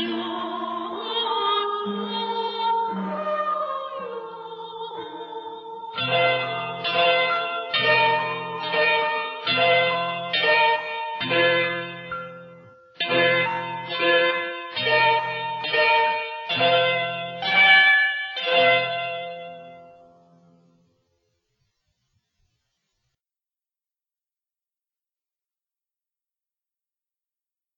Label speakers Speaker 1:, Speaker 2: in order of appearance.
Speaker 1: you.